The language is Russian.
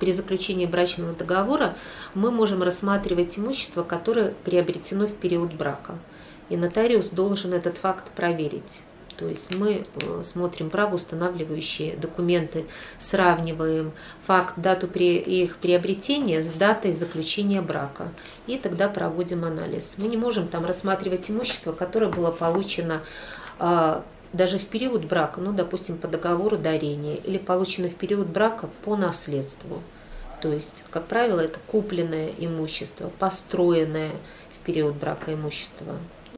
При заключении брачного договора мы можем рассматривать имущество, которое приобретено в период брака. И нотариус должен этот факт проверить. То есть мы э, смотрим правоустанавливающие документы, сравниваем факт, дату при их приобретения с датой заключения брака. И тогда проводим анализ. Мы не можем там рассматривать имущество, которое было получено а, даже в период брака, ну, допустим, по договору дарения, или получено в период брака по наследству. То есть, как правило, это купленное имущество, построенное в период брака имущество.